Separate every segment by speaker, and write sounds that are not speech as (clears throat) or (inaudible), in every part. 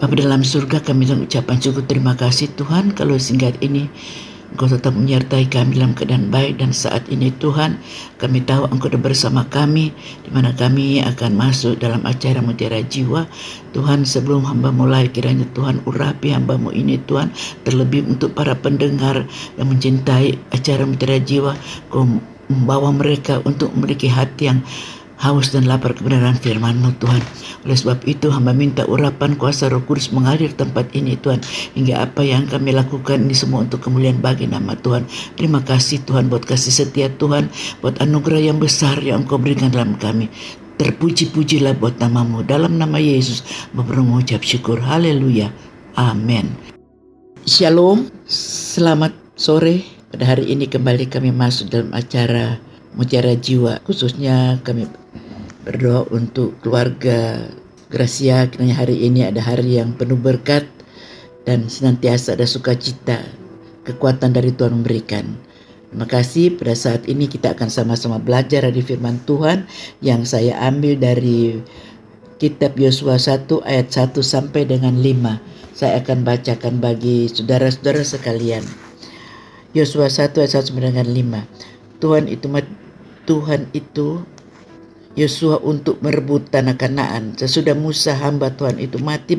Speaker 1: Bapa dalam surga kami dalam ucapan syukur terima kasih Tuhan kalau singkat ini Engkau tetap menyertai kami dalam keadaan baik dan saat ini Tuhan. Kami tahu Engkau sudah bersama kami di mana kami akan masuk dalam acara mutiara jiwa. Tuhan sebelum hamba mulai kiranya Tuhan urapi hambamu ini Tuhan terlebih untuk para pendengar yang mencintai acara mutiara jiwa. Kau membawa mereka untuk memiliki hati yang haus dan lapar kebenaran firman-Mu Tuhan. Oleh sebab itu hamba minta urapan kuasa roh kudus mengalir tempat ini Tuhan. Hingga apa yang kami lakukan ini semua untuk kemuliaan bagi nama Tuhan. Terima kasih Tuhan buat kasih setia Tuhan. Buat anugerah yang besar yang Engkau berikan dalam kami. Terpuji-pujilah buat namamu. Dalam nama Yesus mengucap syukur. Haleluya. Amin. Shalom. Selamat sore. Pada hari ini kembali kami masuk dalam acara Mutiara Jiwa khususnya kami berdoa untuk keluarga Gracia kiranya hari ini ada hari yang penuh berkat dan senantiasa ada sukacita kekuatan dari Tuhan memberikan. Terima kasih pada saat ini kita akan sama-sama belajar dari firman Tuhan yang saya ambil dari kitab Yosua 1 ayat 1 sampai dengan 5. Saya akan bacakan bagi saudara-saudara sekalian. Yosua 1 ayat 1 sampai dengan 5. Tuhan itu Tuhan itu Yosua untuk merebut tanah Kanaan. Sesudah Musa hamba Tuhan itu mati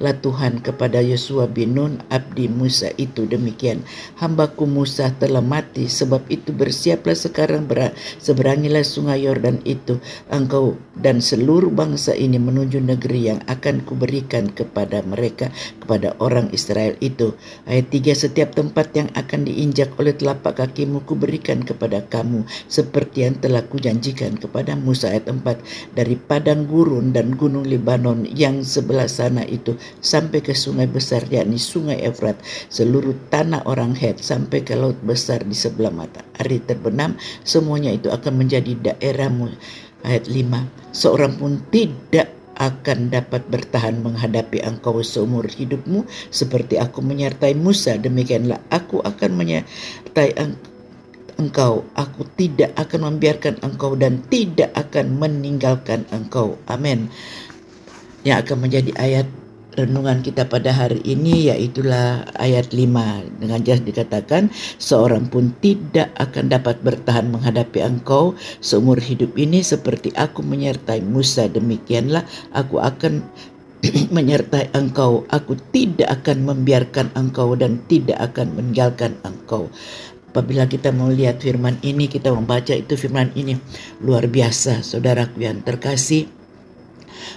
Speaker 1: berfirmanlah Tuhan kepada Yosua bin Nun abdi Musa itu demikian. Hambaku Musa telah mati sebab itu bersiaplah sekarang ber seberangilah sungai Yordan itu engkau dan seluruh bangsa ini menuju negeri yang akan kuberikan kepada mereka kepada orang Israel itu. Ayat 3 setiap tempat yang akan diinjak oleh telapak kakimu kuberikan kepada kamu seperti yang telah kujanjikan kepada Musa ayat 4 dari padang gurun dan gunung Libanon yang sebelah sana itu sampai ke sungai besar yakni sungai Efrat seluruh tanah orang Het sampai ke laut besar di sebelah mata hari terbenam semuanya itu akan menjadi daerahmu ayat 5 seorang pun tidak akan dapat bertahan menghadapi engkau seumur hidupmu seperti aku menyertai Musa demikianlah aku akan menyertai engkau. Aku tidak akan membiarkan engkau dan tidak akan meninggalkan engkau. Amin. Yang akan menjadi ayat renungan kita pada hari ini yaitulah ayat 5 dengan jelas dikatakan seorang pun tidak akan dapat bertahan menghadapi engkau seumur hidup ini seperti aku menyertai Musa. Demikianlah aku akan (clears throat) menyertai engkau. Aku tidak akan membiarkan engkau dan tidak akan meninggalkan engkau. Apabila kita melihat firman ini, kita membaca itu firman ini. Luar biasa, saudaraku yang terkasih.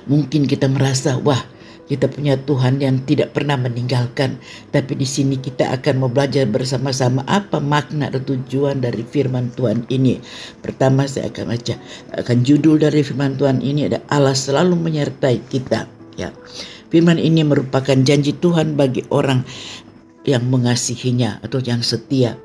Speaker 1: Mungkin kita merasa, wah, kita punya Tuhan yang tidak pernah meninggalkan. Tapi di sini kita akan mau belajar bersama-sama apa makna dan tujuan dari firman Tuhan ini. Pertama saya akan baca akan judul dari firman Tuhan ini ada Allah selalu menyertai kita. Ya, firman ini merupakan janji Tuhan bagi orang yang mengasihinya atau yang setia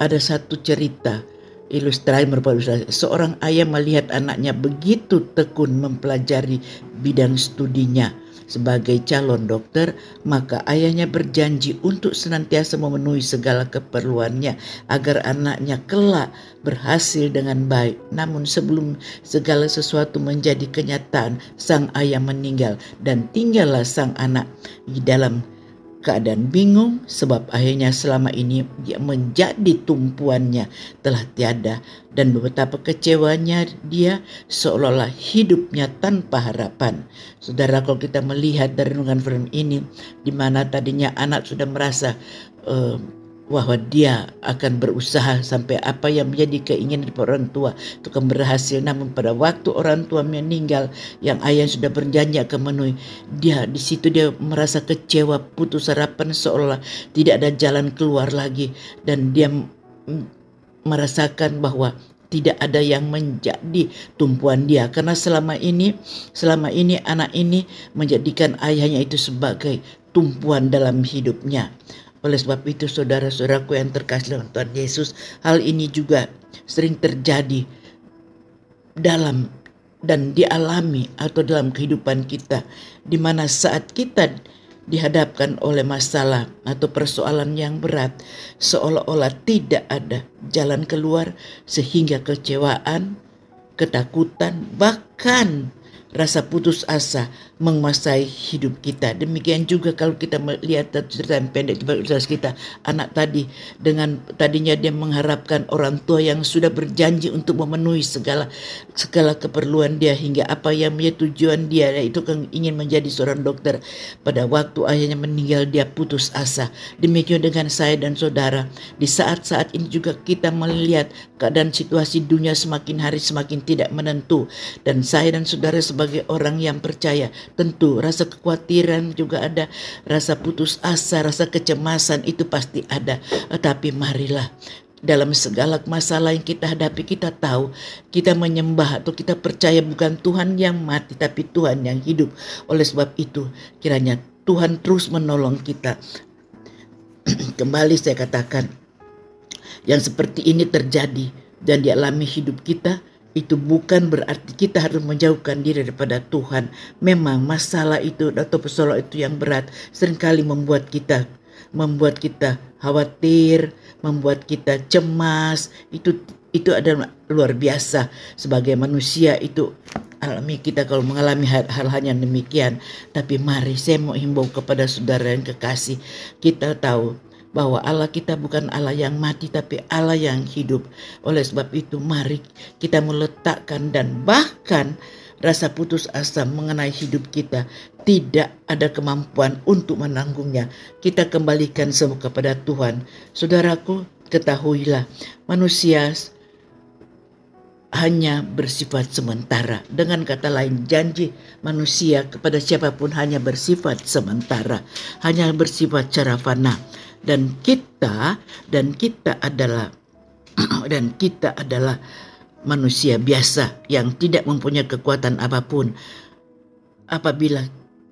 Speaker 1: ada satu cerita ilustrasi merupakan. Seorang ayah melihat anaknya begitu tekun mempelajari bidang studinya sebagai calon dokter, maka ayahnya berjanji untuk senantiasa memenuhi segala keperluannya agar anaknya kelak berhasil dengan baik. Namun sebelum segala sesuatu menjadi kenyataan, sang ayah meninggal dan tinggallah sang anak di dalam keadaan bingung sebab akhirnya selama ini dia menjadi tumpuannya telah tiada dan betapa kecewanya dia seolah-olah hidupnya tanpa harapan. Saudara kalau kita melihat dari renungan film ini di mana tadinya anak sudah merasa uh, bahwa dia akan berusaha sampai apa yang menjadi keinginan orang tua. Itu akan berhasil namun pada waktu orang tua meninggal yang ayah sudah berjanji akan memenuhi dia di situ dia merasa kecewa putus harapan seolah tidak ada jalan keluar lagi. Dan dia merasakan bahwa tidak ada yang menjadi tumpuan dia. Karena selama ini selama ini anak ini menjadikan ayahnya itu sebagai tumpuan dalam hidupnya oleh sebab itu saudara-saudaraku yang terkasih dalam Tuhan Yesus, hal ini juga sering terjadi dalam dan dialami atau dalam kehidupan kita di mana saat kita dihadapkan oleh masalah atau persoalan yang berat seolah-olah tidak ada jalan keluar sehingga kecewaan, ketakutan bahkan rasa putus asa menguasai hidup kita. Demikian juga kalau kita melihat cerita yang pendek di kita, anak tadi dengan tadinya dia mengharapkan orang tua yang sudah berjanji untuk memenuhi segala segala keperluan dia hingga apa yang menjadi tujuan dia yaitu ingin menjadi seorang dokter. Pada waktu ayahnya meninggal dia putus asa. Demikian dengan saya dan saudara. Di saat-saat ini juga kita melihat keadaan situasi dunia semakin hari semakin tidak menentu dan saya dan saudara sebagai orang yang percaya tentu rasa kekhawatiran juga ada, rasa putus asa, rasa kecemasan itu pasti ada. Tetapi marilah dalam segala masalah yang kita hadapi kita tahu kita menyembah atau kita percaya bukan Tuhan yang mati tapi Tuhan yang hidup. Oleh sebab itu kiranya Tuhan terus menolong kita. (clears throat) Kembali saya katakan yang seperti ini terjadi dan dialami hidup kita itu bukan berarti kita harus menjauhkan diri daripada Tuhan. Memang masalah itu atau persoalan itu yang berat sering kali membuat kita membuat kita khawatir, membuat kita cemas. Itu itu adalah luar biasa sebagai manusia itu alami kita kalau mengalami hal-hal yang demikian. Tapi mari saya mau himbau kepada saudara yang kekasih, kita tahu bahwa Allah kita bukan Allah yang mati tapi Allah yang hidup. Oleh sebab itu mari kita meletakkan dan bahkan rasa putus asa mengenai hidup kita tidak ada kemampuan untuk menanggungnya. Kita kembalikan semua kepada Tuhan. Saudaraku, ketahuilah manusia hanya bersifat sementara. Dengan kata lain, janji manusia kepada siapa pun hanya bersifat sementara, hanya bersifat cara fana dan kita dan kita adalah (clears throat) dan kita adalah manusia biasa yang tidak mempunyai kekuatan apa pun. Apabila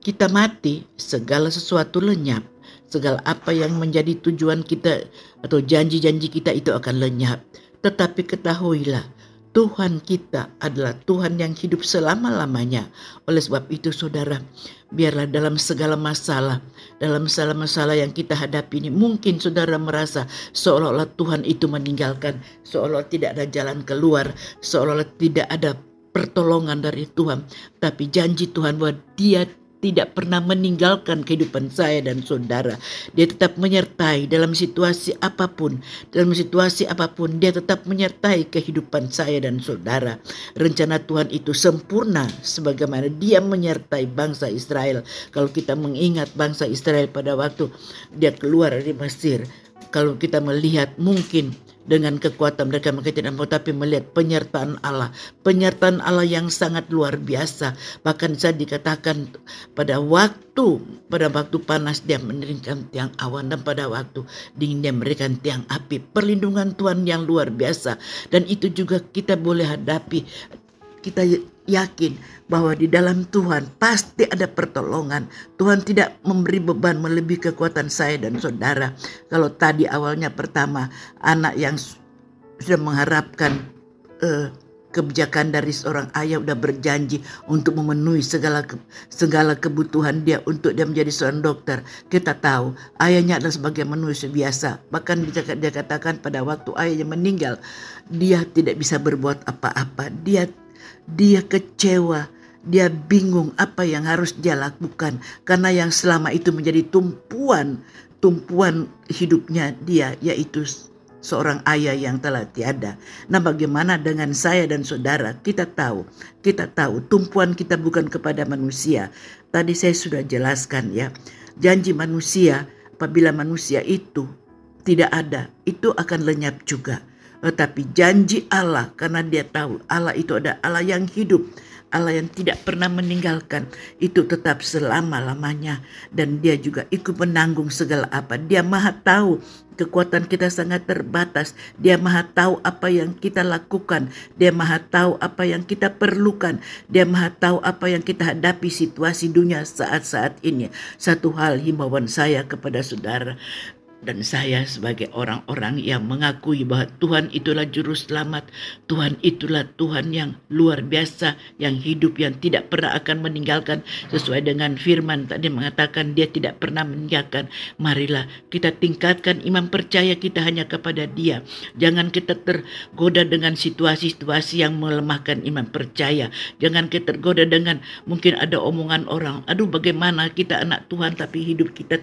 Speaker 1: kita mati, segala sesuatu lenyap. Segala apa yang menjadi tujuan kita atau janji-janji kita itu akan lenyap. Tetapi ketahuilah, Tuhan kita adalah Tuhan yang hidup selama-lamanya. Oleh sebab itu saudara, biarlah dalam segala masalah, dalam segala masalah yang kita hadapi ini, mungkin saudara merasa seolah-olah Tuhan itu meninggalkan, seolah olah tidak ada jalan keluar, seolah-olah tidak ada pertolongan dari Tuhan. Tapi janji Tuhan bahwa dia tidak pernah meninggalkan kehidupan saya dan saudara. Dia tetap menyertai dalam situasi apa pun. Dalam situasi apa pun, dia tetap menyertai kehidupan saya dan saudara. Rencana Tuhan itu sempurna sebagaimana dia menyertai bangsa Israel. Kalau kita mengingat bangsa Israel pada waktu dia keluar dari Mesir, kalau kita melihat mungkin dengan kekuatan mereka mereka tidak mampu tapi melihat penyertaan Allah. Penyertaan Allah yang sangat luar biasa. Bahkan saya dikatakan pada waktu pada waktu panas dia meninggikan tiang awan dan pada waktu dingin dia memberikan tiang api. Perlindungan Tuhan yang luar biasa. Dan itu juga kita boleh hadapi. Kita yakin bahwa di dalam Tuhan pasti ada pertolongan. Tuhan tidak memberi beban melebihi kekuatan saya dan saudara. Kalau tadi awalnya pertama anak yang sudah mengharapkan uh, kebijakan dari seorang ayah sudah berjanji untuk memenuhi segala ke, segala kebutuhan dia untuk dia menjadi seorang dokter. Kita tahu ayahnya adalah sebagai manusia biasa. Bahkan dia, dia katakan pada waktu ayahnya meninggal, dia tidak bisa berbuat apa-apa. Dia dia kecewa, dia bingung apa yang harus dia lakukan karena yang selama itu menjadi tumpuan tumpuan hidupnya dia yaitu seorang ayah yang telah tiada. Nah, bagaimana dengan saya dan saudara? Kita tahu, kita tahu tumpuan kita bukan kepada manusia. Tadi saya sudah jelaskan ya. Janji manusia apabila manusia itu tidak ada, itu akan lenyap juga. Tetapi janji Allah karena dia tahu Allah itu ada Allah yang hidup. Allah yang tidak pernah meninggalkan itu tetap selama-lamanya dan dia juga ikut menanggung segala apa. Dia maha tahu kekuatan kita sangat terbatas. Dia maha tahu apa yang kita lakukan. Dia maha tahu apa yang kita perlukan. Dia maha tahu apa yang kita hadapi situasi dunia saat-saat ini. Satu hal himbauan saya kepada saudara dan saya sebagai orang-orang yang mengakui bahwa Tuhan itulah juru selamat, Tuhan itulah Tuhan yang luar biasa, yang hidup, yang tidak pernah akan meninggalkan sesuai dengan firman tadi mengatakan dia tidak pernah meninggalkan. Marilah kita tingkatkan iman percaya kita hanya kepada dia. Jangan kita tergoda dengan situasi-situasi yang melemahkan iman percaya. Jangan kita tergoda dengan mungkin ada omongan orang, aduh bagaimana kita anak Tuhan tapi hidup kita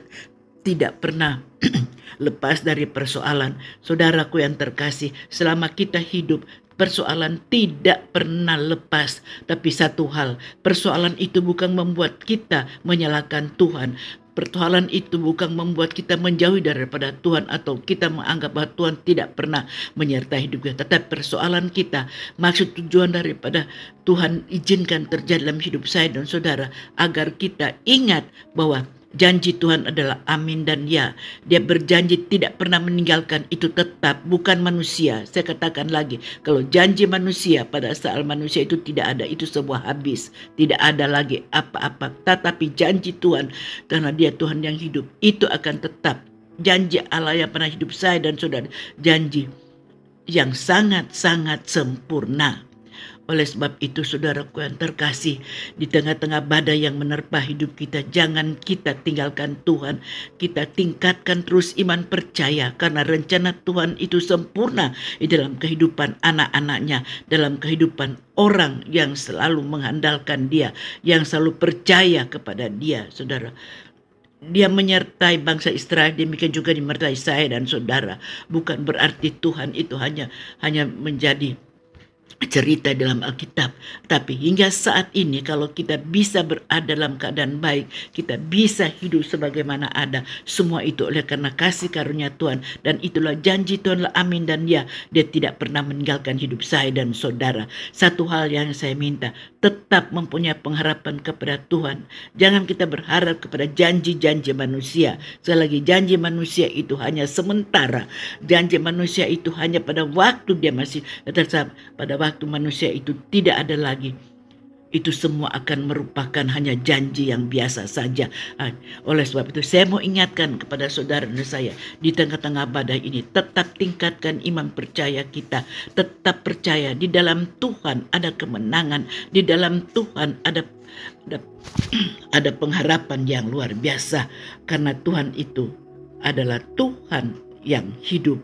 Speaker 1: tidak pernah (clears throat) lepas dari persoalan. Saudaraku yang terkasih, selama kita hidup, persoalan tidak pernah lepas. Tapi satu hal, persoalan itu bukan membuat kita menyalahkan Tuhan. Persoalan itu bukan membuat kita menjauhi daripada Tuhan atau kita menganggap bahwa Tuhan tidak pernah menyertai hidup kita. Tetapi persoalan kita, maksud tujuan daripada Tuhan izinkan terjadi dalam hidup saya dan saudara agar kita ingat bahwa Janji Tuhan adalah amin dan ya. Dia berjanji tidak pernah meninggalkan itu tetap bukan manusia. Saya katakan lagi, kalau janji manusia pada saat manusia itu tidak ada, itu sebuah habis. Tidak ada lagi apa-apa. Tetapi janji Tuhan karena dia Tuhan yang hidup, itu akan tetap. Janji Allah yang pernah hidup saya dan saudara, janji yang sangat-sangat sempurna. Oleh sebab itu saudaraku yang terkasih di tengah-tengah badai yang menerpa hidup kita jangan kita tinggalkan Tuhan. Kita tingkatkan terus iman percaya karena rencana Tuhan itu sempurna di dalam kehidupan anak-anaknya dalam kehidupan orang yang selalu mengandalkan dia yang selalu percaya kepada dia saudara. Dia menyertai bangsa Israel demikian juga dimertai saya dan saudara. Bukan berarti Tuhan itu hanya hanya menjadi cerita dalam Alkitab. Tapi hingga saat ini kalau kita bisa berada dalam keadaan baik, kita bisa hidup sebagaimana ada. Semua itu oleh karena kasih karunia Tuhan. Dan itulah janji Tuhan lah amin dan ya. Dia tidak pernah meninggalkan hidup saya dan saudara. Satu hal yang saya minta, tetap mempunyai pengharapan kepada Tuhan. Jangan kita berharap kepada janji-janji manusia. Sekali lagi janji manusia itu hanya sementara. Janji manusia itu hanya pada waktu dia masih tetap pada manusia itu tidak ada lagi itu semua akan merupakan hanya janji yang biasa saja. Ah, oleh sebab itu saya mau ingatkan kepada saudara dan saya di tengah-tengah badai ini tetap tingkatkan iman percaya kita. Tetap percaya di dalam Tuhan ada kemenangan, di dalam Tuhan ada ada, (clears throat) ada pengharapan yang luar biasa karena Tuhan itu adalah Tuhan yang hidup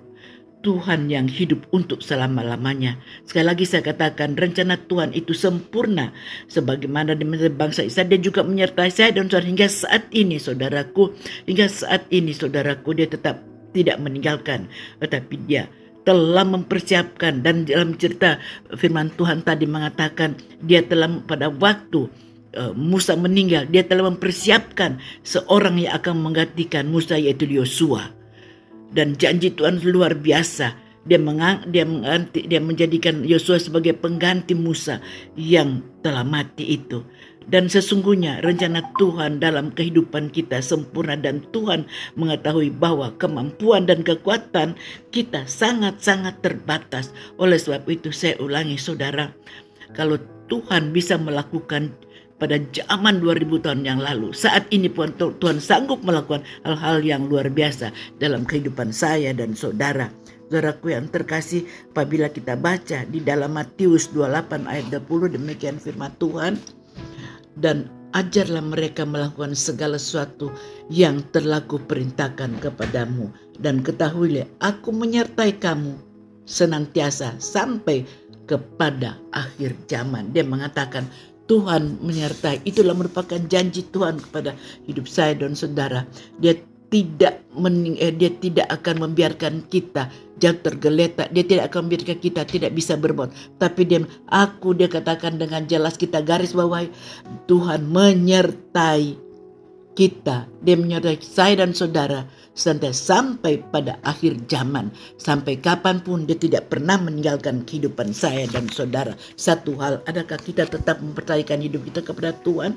Speaker 1: Tuhan yang hidup untuk selama-lamanya. Sekali lagi saya katakan rencana Tuhan itu sempurna. Sebagaimana di bangsa Israel dia juga menyertai saya dan saudara hingga saat ini saudaraku. Hingga saat ini saudaraku dia tetap tidak meninggalkan. Tetapi dia telah mempersiapkan dan dalam cerita firman Tuhan tadi mengatakan dia telah pada waktu uh, Musa meninggal dia telah mempersiapkan seorang yang akan menggantikan Musa yaitu Yosua dan janji Tuhan luar biasa. Dia mengang, dia mengganti, dia menjadikan Yosua sebagai pengganti Musa yang telah mati itu. Dan sesungguhnya rencana Tuhan dalam kehidupan kita sempurna dan Tuhan mengetahui bahwa kemampuan dan kekuatan kita sangat-sangat terbatas. Oleh sebab itu saya ulangi saudara, kalau Tuhan bisa melakukan pada zaman 2000 tahun yang lalu. Saat ini pun Tuhan sanggup melakukan hal-hal yang luar biasa dalam kehidupan saya dan saudara. Saudaraku yang terkasih, apabila kita baca di dalam Matius 28 ayat 20 demikian firman Tuhan dan ajarlah mereka melakukan segala sesuatu yang telah kuperintahkan kepadamu dan ketahuilah aku menyertai kamu senantiasa sampai kepada akhir zaman. Dia mengatakan Tuhan menyertai. Itulah merupakan janji Tuhan kepada hidup saya dan saudara. Dia tidak mening eh, dia tidak akan membiarkan kita jatuh tergeletak. Dia tidak akan membiarkan kita tidak bisa berbuat. Tapi dia aku dia katakan dengan jelas kita garis bawahi Tuhan menyertai kita. Dia menyertai saya dan saudara sampai sampai pada akhir zaman. Sampai kapan pun dia tidak pernah meninggalkan kehidupan saya dan saudara. Satu hal, adakah kita tetap mempercayakan hidup kita kepada Tuhan?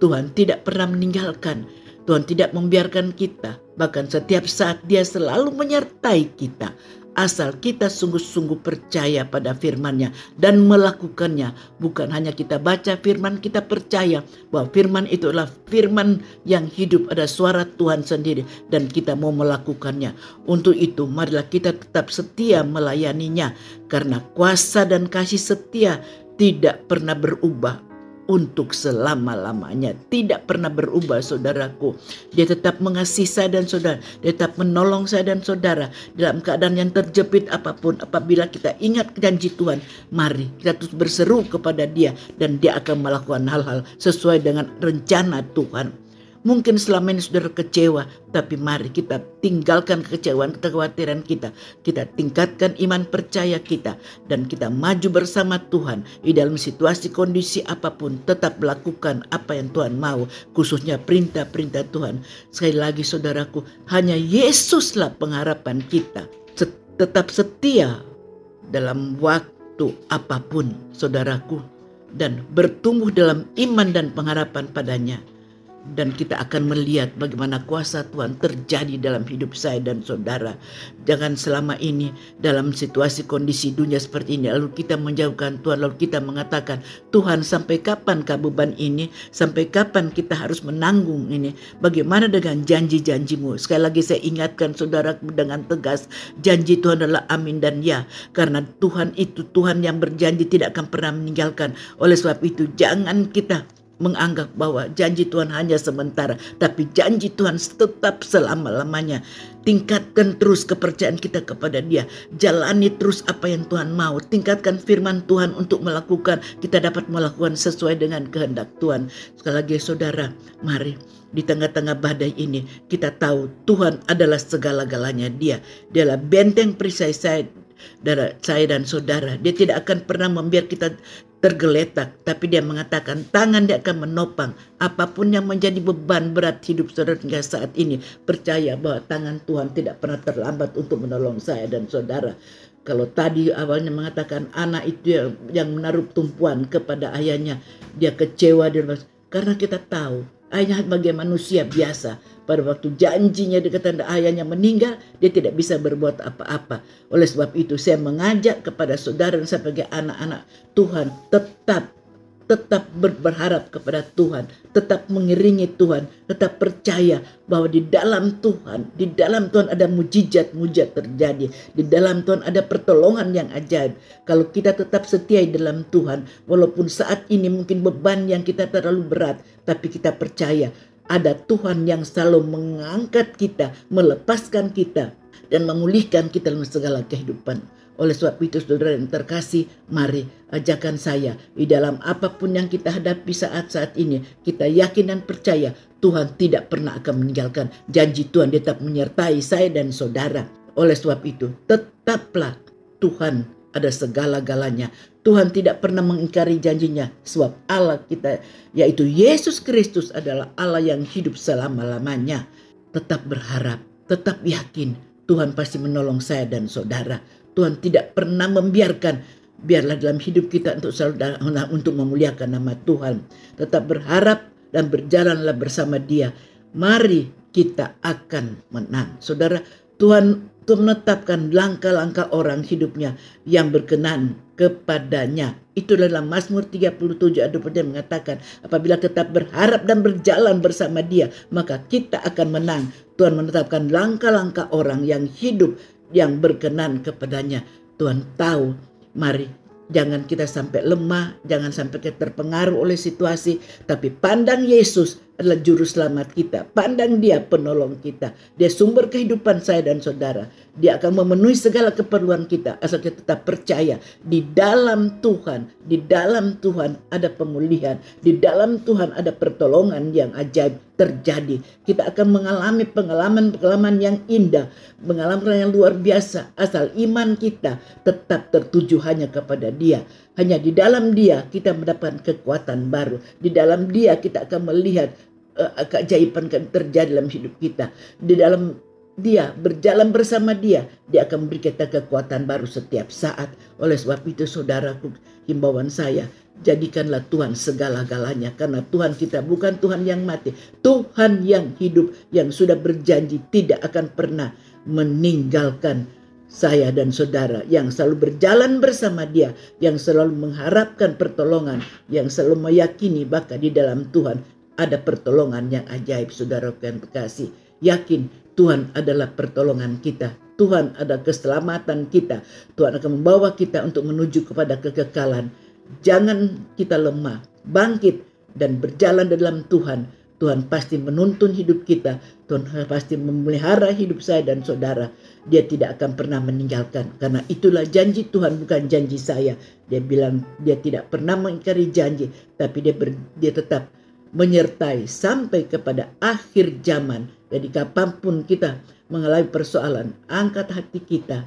Speaker 1: Tuhan tidak pernah meninggalkan. Tuhan tidak membiarkan kita. Bahkan setiap saat dia selalu menyertai kita. Asal kita sungguh-sungguh percaya pada firman-Nya dan melakukannya. Bukan hanya kita baca firman, kita percaya bahwa firman itu adalah firman yang hidup, ada suara Tuhan sendiri dan kita mau melakukannya. Untuk itu, marilah kita tetap setia melayaninya karena kuasa dan kasih setia tidak pernah berubah untuk selama-lamanya. Tidak pernah berubah saudaraku. Dia tetap mengasihi saya dan saudara. Dia tetap menolong saya dan saudara. Dalam keadaan yang terjepit apa pun. Apabila kita ingat janji Tuhan. Mari kita terus berseru kepada dia. Dan dia akan melakukan hal-hal sesuai dengan rencana Tuhan. Mungkin selama ini sudah kecewa, tapi mari kita tinggalkan kekecewaan, kekhawatiran kita. Kita tingkatkan iman percaya kita dan kita maju bersama Tuhan di dalam situasi kondisi apa pun. Tetap lakukan apa yang Tuhan mau, khususnya perintah-perintah Tuhan. Sekali lagi saudaraku, hanya Yesuslah pengharapan kita. Tetap setia dalam waktu apa pun saudaraku dan bertumbuh dalam iman dan pengharapan padanya dan kita akan melihat bagaimana kuasa Tuhan terjadi dalam hidup saya dan saudara. Jangan selama ini dalam situasi kondisi dunia seperti ini lalu kita menjauhkan Tuhan lalu kita mengatakan Tuhan sampai kapan beban ini? Sampai kapan kita harus menanggung ini? Bagaimana dengan janji-janjimu? Sekali lagi saya ingatkan saudara dengan tegas janji Tuhan adalah amin dan ya karena Tuhan itu Tuhan yang berjanji tidak akan pernah meninggalkan. Oleh sebab itu jangan kita menganggap bahwa janji Tuhan hanya sementara, tapi janji Tuhan tetap selama-lamanya. Tingkatkan terus kepercayaan kita kepada Dia. Jalani terus apa yang Tuhan mau. Tingkatkan firman Tuhan untuk melakukan, kita dapat melakukan sesuai dengan kehendak Tuhan. Sekali lagi saudara, mari di tengah-tengah badai ini kita tahu Tuhan adalah segala-galanya Dia. Dialah benteng perisai saya saya dan saudara. Dia tidak akan pernah membiarkan kita tergeletak, tapi dia mengatakan tangan dia akan menopang apa pun yang menjadi beban berat hidup saudara hingga saat ini. Percaya bahwa tangan Tuhan tidak pernah terlambat untuk menolong saya dan saudara. Kalau tadi awalnya mengatakan anak itu yang, menaruh tumpuan kepada ayahnya, dia kecewa dan karena kita tahu ayahnya sebagai manusia biasa pada waktu janjinya dikatakan ayahnya meninggal, dia tidak bisa berbuat apa-apa. Oleh sebab itu saya mengajak kepada saudara sebagai anak-anak Tuhan tetap tetap berharap kepada Tuhan, tetap mengiringi Tuhan, tetap percaya bahwa di dalam Tuhan, di dalam Tuhan ada mujizat-mujizat terjadi, di dalam Tuhan ada pertolongan yang ajaib. Kalau kita tetap setia di dalam Tuhan, walaupun saat ini mungkin beban yang kita terlalu berat, tapi kita percaya ada Tuhan yang selalu mengangkat kita, melepaskan kita, dan memulihkan kita dalam segala kehidupan. Oleh sebab itu saudara yang terkasih, mari ajakan saya di dalam apa pun yang kita hadapi saat-saat ini, kita yakin dan percaya Tuhan tidak pernah akan meninggalkan janji Tuhan tetap menyertai saya dan saudara. Oleh sebab itu, tetaplah Tuhan ada segala-galanya. Tuhan tidak pernah mengingkari janjinya sebab Allah kita yaitu Yesus Kristus adalah Allah yang hidup selama-lamanya. Tetap berharap, tetap yakin Tuhan pasti menolong saya dan saudara. Tuhan tidak pernah membiarkan biarlah dalam hidup kita untuk selalu untuk memuliakan nama Tuhan. Tetap berharap dan berjalanlah bersama Dia. Mari kita akan menang. Saudara, Tuhan untuk menetapkan langkah-langkah orang hidupnya yang berkenan kepadanya. Itu dalam Mazmur 37 ada yang mengatakan apabila tetap berharap dan berjalan bersama dia maka kita akan menang. Tuhan menetapkan langkah-langkah orang yang hidup yang berkenan kepadanya. Tuhan tahu mari Jangan kita sampai lemah, jangan sampai kita terpengaruh oleh situasi, tapi pandang Yesus adalah juru selamat kita. Pandang dia penolong kita. Dia sumber kehidupan saya dan saudara. Dia akan memenuhi segala keperluan kita asal kita tetap percaya di dalam Tuhan, di dalam Tuhan ada pemulihan, di dalam Tuhan ada pertolongan yang ajaib terjadi. Kita akan mengalami pengalaman-pengalaman yang indah, pengalaman yang luar biasa asal iman kita tetap tertuju hanya kepada Dia. Hanya di dalam Dia kita mendapatkan kekuatan baru. Di dalam Dia kita akan melihat uh, keajaiban terjadi dalam hidup kita. Di dalam dia, berjalan bersama dia, dia akan memberi kita kekuatan baru setiap saat. Oleh sebab itu saudaraku, himbauan saya, jadikanlah Tuhan segala-galanya. Karena Tuhan kita bukan Tuhan yang mati. Tuhan yang hidup, yang sudah berjanji tidak akan pernah meninggalkan saya dan saudara yang selalu berjalan bersama dia, yang selalu mengharapkan pertolongan, yang selalu meyakini bahkan di dalam Tuhan ada pertolongan yang ajaib saudara yang berkasih. Yakin Tuhan adalah pertolongan kita. Tuhan ada keselamatan kita. Tuhan akan membawa kita untuk menuju kepada kekekalan. Jangan kita lemah, bangkit dan berjalan dalam Tuhan Tuhan pasti menuntun hidup kita. Tuhan pasti memelihara hidup saya dan saudara. Dia tidak akan pernah meninggalkan. Karena itulah janji Tuhan bukan janji saya. Dia bilang dia tidak pernah mengingkari janji. Tapi dia, ber, dia tetap menyertai sampai kepada akhir zaman. Jadi kapan pun kita mengalami persoalan, angkat hati kita.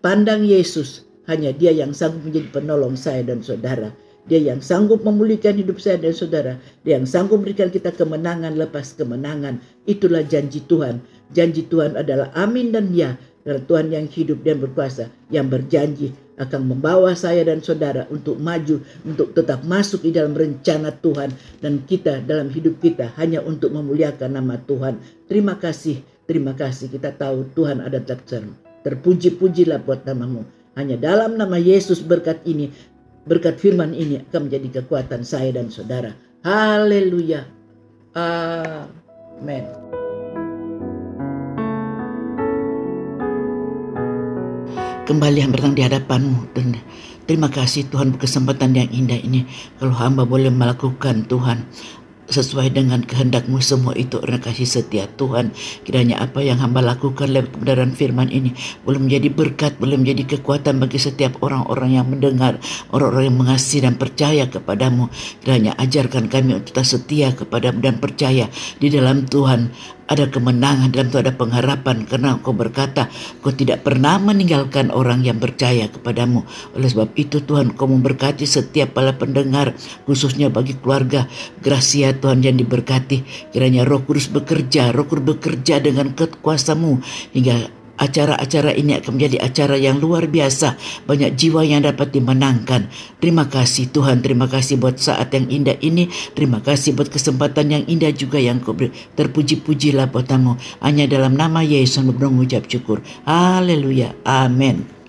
Speaker 1: Pandang Yesus, hanya dia yang sanggup menjadi penolong saya dan saudara. Dia yang sanggup memulihkan hidup saya dan saudara. Dia yang sanggup memberikan kita kemenangan lepas kemenangan. Itulah janji Tuhan. Janji Tuhan adalah amin dan ya. Karena Tuhan yang hidup dan berkuasa. Yang berjanji akan membawa saya dan saudara untuk maju. Untuk tetap masuk di dalam rencana Tuhan. Dan kita dalam hidup kita hanya untuk memuliakan nama Tuhan. Terima kasih. Terima kasih. Kita tahu Tuhan ada tercermin. Terpuji-pujilah buat namamu. Hanya dalam nama Yesus berkat ini Berkat firman ini akan menjadi kekuatan saya dan saudara. Haleluya. Amin. Kembali yang bertang di hadapanmu. Dan terima kasih Tuhan kesempatan yang indah ini. Kalau hamba boleh melakukan Tuhan sesuai dengan kehendakmu semua itu karena kasih setia Tuhan. Kiranya apa yang hamba lakukan lewat kebenaran firman ini boleh menjadi berkat boleh menjadi kekuatan bagi setiap orang-orang yang mendengar orang-orang yang mengasihi dan percaya kepadamu. Kiranya ajarkan kami untuk tetap setia kepadamu dan percaya di dalam Tuhan ada kemenangan dalam itu ada pengharapan karena engkau berkata kau tidak pernah meninggalkan orang yang percaya kepadamu. Oleh sebab itu Tuhan kau memberkati setiap para pendengar khususnya bagi keluarga. Gracia Tuhan yang diberkati. Kiranya roh kudus bekerja roh kudus bekerja dengan kekuasamu hingga acara-acara ini akan menjadi acara yang luar biasa. Banyak jiwa yang dapat dimenangkan. Terima kasih Tuhan, terima kasih buat saat yang indah ini. Terima kasih buat kesempatan yang indah juga yang kau beri. Terpuji-pujilah buatamu. Hanya dalam nama Yesus mengucap syukur. Haleluya. Amin.